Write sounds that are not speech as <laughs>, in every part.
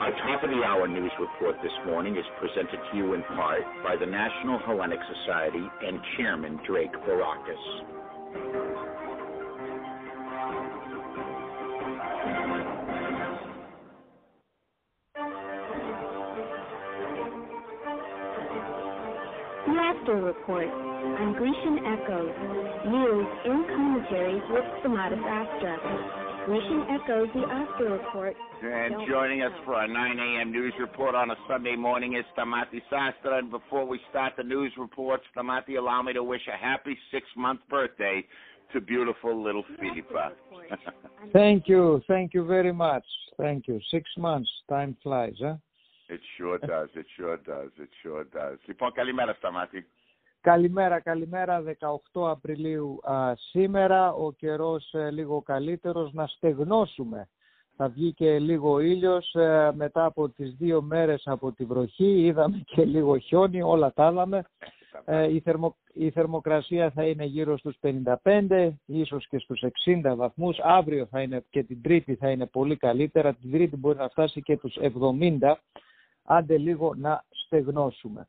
Our top of the hour news report this morning is presented to you in part by the National Hellenic Society and Chairman Drake Barakis. After Report on Grecian Echoes. News in commentary with Stamatis Astra. Grecian Echoes, the After Report. And joining us for our 9 a.m. news report on a Sunday morning is Stamati Sastra. And before we start the news report, Stamati, allow me to wish a happy six-month birthday to beautiful little Philippa. <laughs> Thank you. Thank you very much. Thank you. Six months. Time flies, huh? It sure does. It sure does. It sure does. Λοιπόν, καλημέρα Σταμάτη. Καλημέρα, καλημέρα. 18 Απριλίου α, σήμερα. Ο καιρός ε, λίγο καλύτερος να στεγνώσουμε. Θα βγει και λίγο ήλιος ε, μετά από τις δύο μέρες από τη βροχή. Είδαμε και λίγο χιόνι, όλα τα είδαμε. Ε, η, θερμο, η θερμοκρασία θα είναι γύρω στους 55, ίσως και στους 60 βαθμούς. Αύριο θα είναι και την Τρίτη θα είναι πολύ καλύτερα. Την Τρίτη μπορεί να φτάσει και τους 70 άντε λίγο να στεγνώσουμε.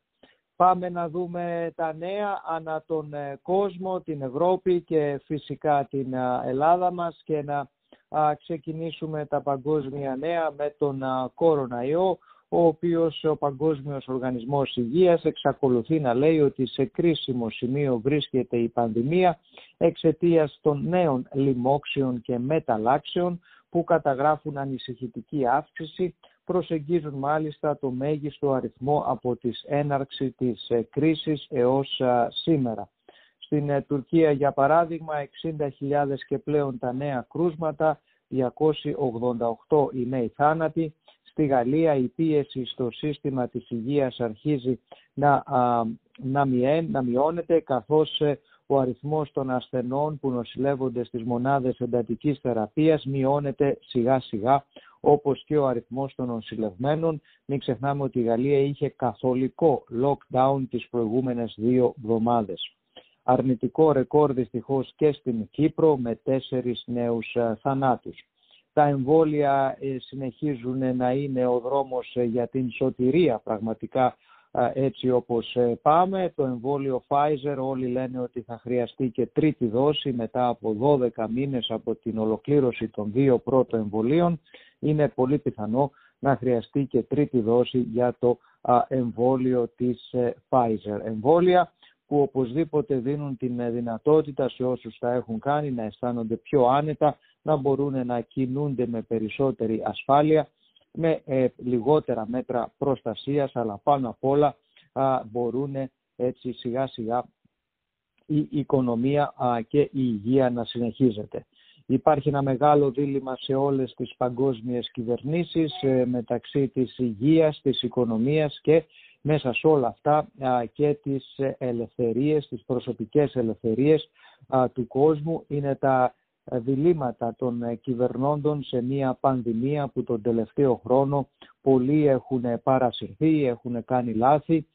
Πάμε να δούμε τα νέα ανά τον ε, κόσμο, την Ευρώπη και φυσικά την ε, Ελλάδα μας και να ξεκινήσουμε τα παγκόσμια νέα με τον κοροναϊό, ο οποίος ο Παγκόσμιος Οργανισμός Υγείας εξακολουθεί να λέει ότι σε κρίσιμο σημείο βρίσκεται η πανδημία εξαιτίας των νέων λοιμόξεων και μεταλλάξεων που καταγράφουν ανησυχητική αύξηση προσεγγίζουν μάλιστα το μέγιστο αριθμό από τις έναρξη της ε, κρίσης έως σήμερα. Στην ε, Τουρκία, για παράδειγμα, 60.000 και πλέον τα νέα κρούσματα, 288 οι νέοι θάνατοι. Στη Γαλλία η πίεση στο σύστημα της υγείας αρχίζει να, να, να μειώνεται, καθώς ε, ο αριθμός των ασθενών που νοσηλεύονται στις μονάδες εντατικής θεραπείας μειώνεται σιγά σιγά όπως και ο αριθμός των νοσηλευμένων. Μην ξεχνάμε ότι η Γαλλία είχε καθολικό lockdown τις προηγούμενες δύο εβδομάδες. Αρνητικό ρεκόρ δυστυχώς και στην Κύπρο με τέσσερις νέους ε, θανάτους. Τα εμβόλια ε, συνεχίζουν να είναι ο δρόμος ε, για την σωτηρία πραγματικά έτσι όπως ε, πάμε. Το εμβόλιο Pfizer όλοι λένε ότι θα χρειαστεί και τρίτη δόση μετά από 12 μήνες από την ολοκλήρωση των δύο πρώτων εμβολίων. Είναι πολύ πιθανό να χρειαστεί και τρίτη δόση για το εμβόλιο της ε, Pfizer. Εμβόλια που οπωσδήποτε δίνουν την ε, δυνατότητα σε όσους τα έχουν κάνει να αισθάνονται πιο άνετα, να μπορούν να κινούνται με περισσότερη ασφάλεια με ε, λιγότερα μέτρα προστασίας, αλλά πάνω απ' όλα α, μπορούν έτσι σιγά σιγά η οικονομία και η υγεία να συνεχίζεται. Υπάρχει ένα μεγάλο δίλημα σε όλες τις παγκόσμιες κυβερνήσεις ε, μεταξύ της υγείας, της οικονομίας και μέσα σε όλα αυτά και τις ελευθερίες, τις προσωπικές ελευθερίες του κόσμου. Είναι τα διλήμματα των ε, κυβερνώντων σε μια πανδημία που τον τελευταίο χρόνο πολλοί έχουν παρασυρθεί, έχουν κάνει λάθη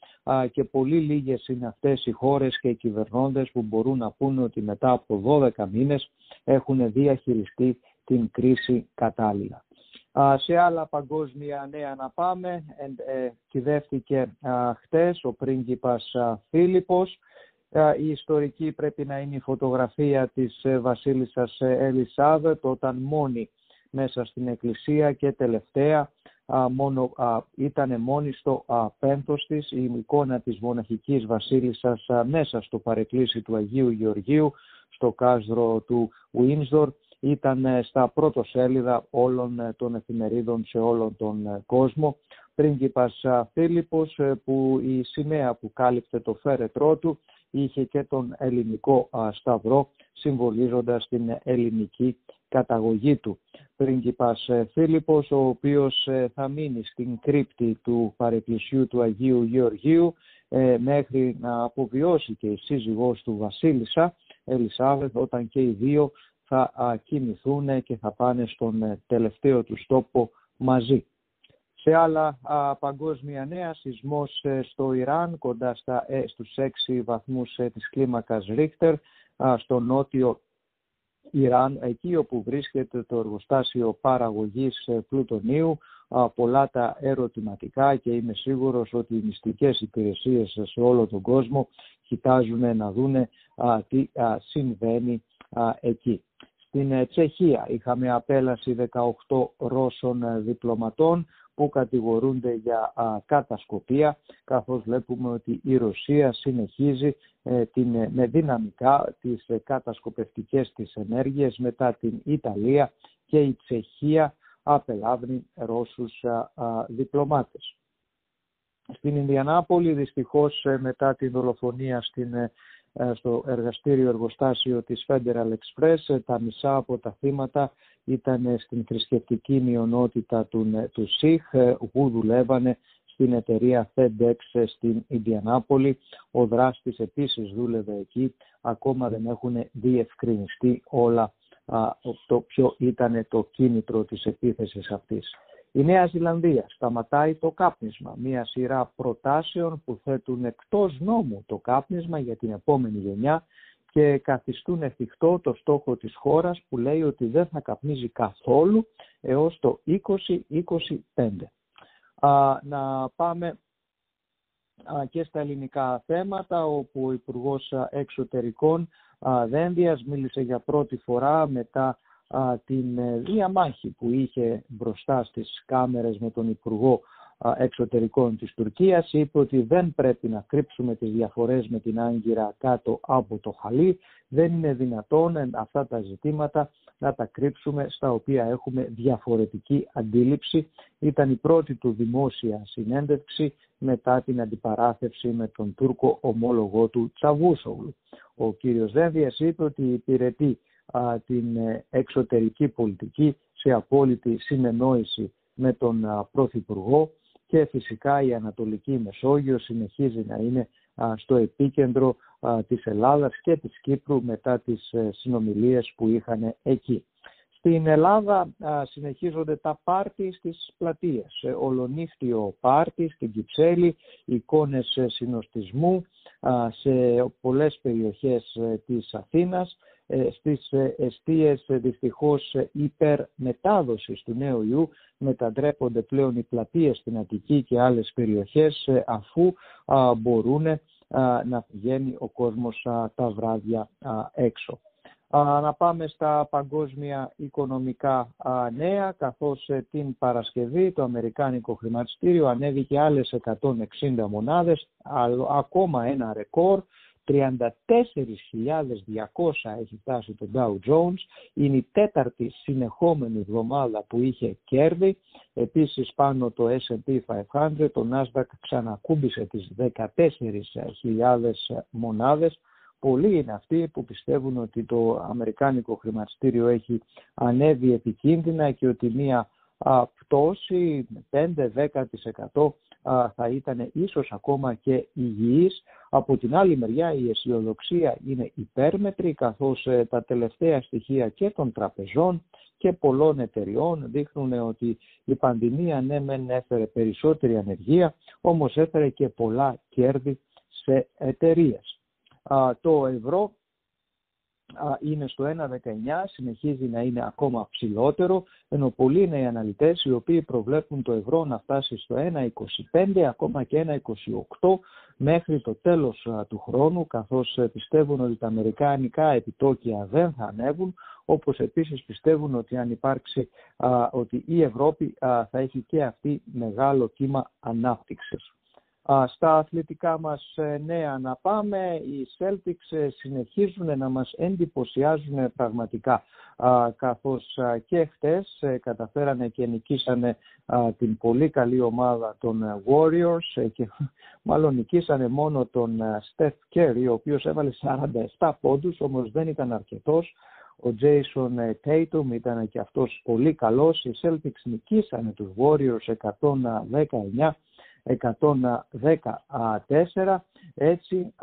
και πολύ λίγες είναι αυτές οι χώρες και οι κυβερνώντες που μπορούν να πούνε ότι μετά από 12 μήνες έχουν διαχειριστεί την κρίση κατάλληλα. Σε άλλα παγκόσμια νέα να πάμε, ε, κυδεύτηκε χτες ο πρίγκιπας Φίλιππος, η ιστορική πρέπει να είναι η φωτογραφία της ε, βασίλισσας ε, Ελισάβετ όταν μόνη μέσα στην εκκλησία και τελευταία μόνο, ήταν μόνη στο πένθος της η εικόνα της μοναχικής βασίλισσας μέσα στο παρεκκλήσι του Αγίου Γεωργίου στο κάστρο του Ουίνσδορ ήταν ε, στα πρώτο σέλιδα όλων των εφημερίδων σε όλον τον κόσμο. Πρίγκιπας Φίλιππος που η σημαία που κάλυπτε το φέρετρό του είχε και τον ελληνικό σταυρό συμβολίζοντας την ελληνική καταγωγή του. Πρίγκιπας ε, Φίλιππος, ο οποίος ε, θα μείνει στην κρύπτη του παρεκκλησιού του Αγίου Γεωργίου ε, μέχρι να αποβιώσει και η σύζυγός του Βασίλισσα Ελισάβεθ όταν και οι δύο θα κινηθούν και θα πάνε στον τελευταίο τους τόπο μαζί. Σε άλλα α, παγκόσμια νέα, σεισμός ε, στο Ιράν κοντά στα, ε, στους 6 βαθμούς ε, της κλίμακας Ρίχτερ, στο νότιο Ιράν, εκεί όπου βρίσκεται το εργοστάσιο παραγωγής πλουτονίου, πολλά τα ερωτηματικά και είμαι σίγουρος ότι οι μυστικές υπηρεσίες σε όλο τον κόσμο κοιτάζουν να δούνε τι συμβαίνει εκεί. Στην ε, Τσεχία είχαμε απέλαση 18 Ρώσων ε, διπλωματών που κατηγορούνται για κατασκοπία καθώς βλέπουμε ότι η Ρωσία συνεχίζει ε, την, με δυναμικά τις κατασκοπευτικές της ενέργειες μετά την Ιταλία και η Τσεχία απελάβει Ρώσους διπλωμάτες. Στην Ινδιανάπολη δυστυχώς μετά την δολοφονία στην ε, στο εργαστήριο εργοστάσιο της Federal Express. Ε, τα μισά από τα θύματα ήταν στην θρησκευτική μειονότητα του, ε, του ΣΥΧ, που δουλεύανε στην εταιρεία FedEx στην Ιντιανάπολη. Ο δράστης επίσης δούλευε εκεί. Ακόμα δεν έχουν διευκρινιστεί όλα το ποιο ήταν το κίνητρο της επίθεσης αυτής. Η Νέα Ζηλανδία σταματάει το κάπνισμα, μία σειρά προτάσεων που θέτουν εκτός νόμου το κάπνισμα για την επόμενη γενιά και καθιστούν εφικτό το στόχο της χώρας που λέει ότι δεν θα καπνίζει καθόλου έως το 2025. να πάμε και στα ελληνικά θέματα όπου ο Υπουργός Εξωτερικών Δένδιας μίλησε για πρώτη φορά μετά την ε, διαμάχη που είχε μπροστά στις κάμερες με τον Υπουργό Εξωτερικών της Τουρκίας είπε ότι δεν πρέπει να κρύψουμε τις διαφορές με την Άγκυρα κάτω από το χαλί. Δεν είναι δυνατόν αυτά τα ζητήματα να τα κρύψουμε στα οποία έχουμε διαφορετική αντίληψη. Ήταν η πρώτη του δημόσια συνέντευξη μετά την αντιπαράθεση με τον Τούρκο ομόλογό του Τσαβούσογλου. Ο κύριος Δένδιας είπε ότι υπηρετεί την ε, εξωτερική πολιτική σε απόλυτη συνεννόηση με τον Πρωθυπουργό και φυσικά η Ανατολική Μεσόγειο συνεχίζει να είναι στο επίκεντρο της Ελλάδας και της Κύπρου μετά τις ε, συνομιλίες που είχαν εκεί. Στην Ελλάδα συνεχίζονται τα πάρτι στις πλατείες. Ε, ολονύχτιο πάρτι στην Κυψέλη, εικόνες συνοστισμού σε πολλές περιοχές της Αθήνας ε, στις ε, αιστείες ε, δυστυχώς υπερμετάδοσης του νέου ιού μετατρέπονται πλέον οι πλατείες στην Αττική και άλλες περιοχές αφού μπορούν να πηγαίνει ο κόσμος τα βράδια έξω. Να πάμε στα παγκόσμια οικονομικά νέα, καθώς την Παρασκευή το Αμερικάνικο χρηματιστήριο ανέβηκε άλλες 160 μονάδες, ακόμα ένα ρεκόρ 34.200 έχει φτάσει το Dow Jones. Είναι η τέταρτη συνεχόμενη εβδομάδα που είχε κέρδη. Επίσης πάνω το S&P 500, το Nasdaq ξανακούμπησε τις 14.000 μονάδες. Πολλοί είναι αυτοί που πιστεύουν ότι το Αμερικάνικο χρηματιστήριο έχει ανέβει επικίνδυνα και ότι μία πτώση 5-10% θα ήταν ίσως ακόμα και υγιής. Από την άλλη μεριά η αισιοδοξία είναι υπέρμετρη καθώς ε, τα τελευταία στοιχεία και των τραπεζών και πολλών εταιριών δείχνουν ότι η πανδημία ναι μεν έφερε περισσότερη ανεργία όμως έφερε και πολλά κέρδη σε εταιρείες. Το ευρώ είναι στο 1,19, συνεχίζει να είναι ακόμα ψηλότερο, ενώ πολλοί είναι οι αναλυτές οι οποίοι προβλέπουν το ευρώ να φτάσει στο 1,25, ακόμα και 1,28 μέχρι το τέλος του χρόνου, καθώς ε, πιστεύουν ότι τα αμερικάνικα επιτόκια δεν θα ανέβουν, όπως επίσης πιστεύουν ότι αν υπάρξει, ότι η Ευρώπη θα έχει και αυτή μεγάλο κύμα ανάπτυξης. Στα αθλητικά μας ε, νέα να πάμε, οι Celtics ε, συνεχίζουν να μας εντυπωσιάζουν πραγματικά. Καθώς και χτες ε, καταφέρανε και νικήσανε την πολύ καλή ομάδα των Warriors και <laughs> μάλλον νικήσανε μόνο τον Steph Curry ο οποίος έβαλε 47 πόντους όμως δεν ήταν αρκετός. Ο Jason Tatum ήταν και αυτός πολύ καλός. Οι Celtics νικήσανε τους Warriors 119 114. Έτσι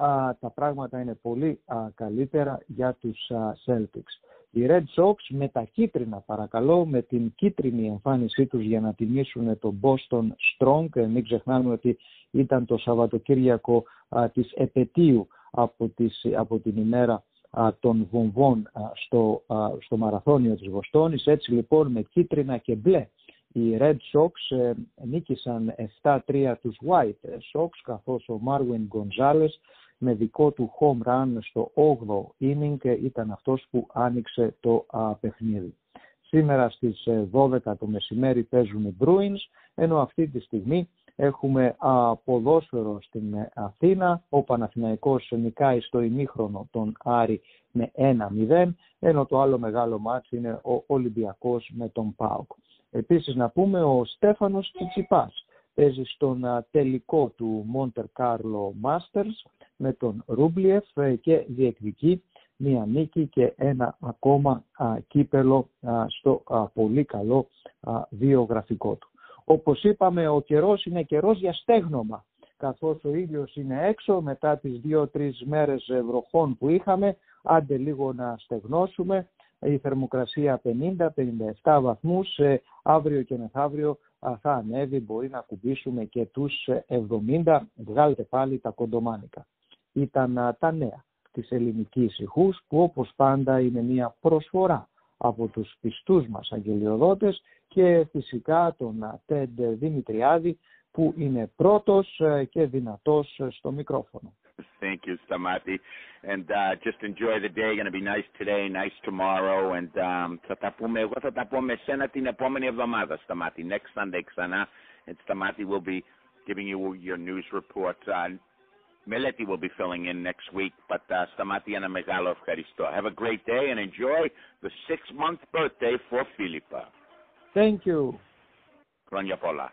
τα πράγματα είναι πολύ καλύτερα για τους Celtics. Οι Red Sox με τα κίτρινα παρακαλώ, με την κίτρινη εμφάνισή τους για να τιμήσουν τον Boston Strong. Ε, μην ξεχνάμε ότι ήταν το Σαββατοκύριακο της επαιτίου από, τις, από την ημέρα των βομβών στο, στο μαραθώνιο της Βοστόνης. Έτσι λοιπόν με κίτρινα και μπλε οι Red Sox ε, νίκησαν 7-3 τους White Sox καθώς ο Marwin Gonzalez με δικό του home run στο 8ο inning ήταν αυτός που άνοιξε το παιχνίδι. Σήμερα στις 12 ε, το μεσημέρι παίζουν οι Bruins, ενώ αυτή τη στιγμή έχουμε ποδόσφαιρο στην ε, Αθήνα. Ο Παναθηναϊκός νικάει στο ημίχρονο τον Άρη με 1-0, ενώ το άλλο μεγάλο μάτσο είναι ο Ολυμπιακός με τον ΠΑΟΚ. Επίσης να πούμε ο Στέφανος Τσιτσιπάς παίζει στον τελικό του Monte Carlo Masters με τον Ρούμπλιεφ ε, και διεκδικεί μία νίκη και ένα ακόμα κύπελο στο πολύ καλό βιογραφικό του. Όπως είπαμε ο καιρός είναι καιρός για στέγνομα καθώς ο ήλιος είναι έξω μετά τις δύο-τρεις μέρες βροχών που είχαμε άντε λίγο να στεγνώσουμε η θερμοκρασία 50-57 βαθμούς, ε, αύριο και μεθαύριο θα ανέβει, μπορεί να κουμπίσουμε και τους 70, βγάλτε πάλι τα κοντομάνικα. Ήταν τα νέα της ελληνικής ηχούς που όπως πάντα είναι μια προσφορά από τους πιστούς μας αγγελιοδότες και φυσικά τον Τέντ Δημητριάδη που είναι πρώτος ε, και δυνατός στο μικρόφωνο. Thank you, Stamati. And uh, just enjoy the day. Going to be nice today, nice tomorrow. And um, θα τα πούμε, εγώ θα τα πω με σένα την επόμενη εβδομάδα, Stamati. Next Sunday ξανά. And Stamati will be giving you your news report. Uh, Meleti will be filling in next week. But uh, Stamati ένα μεγάλο ευχαριστώ. Have a great day and enjoy the six-month birthday for Philippa. Thank you. Χρόνια πολλά.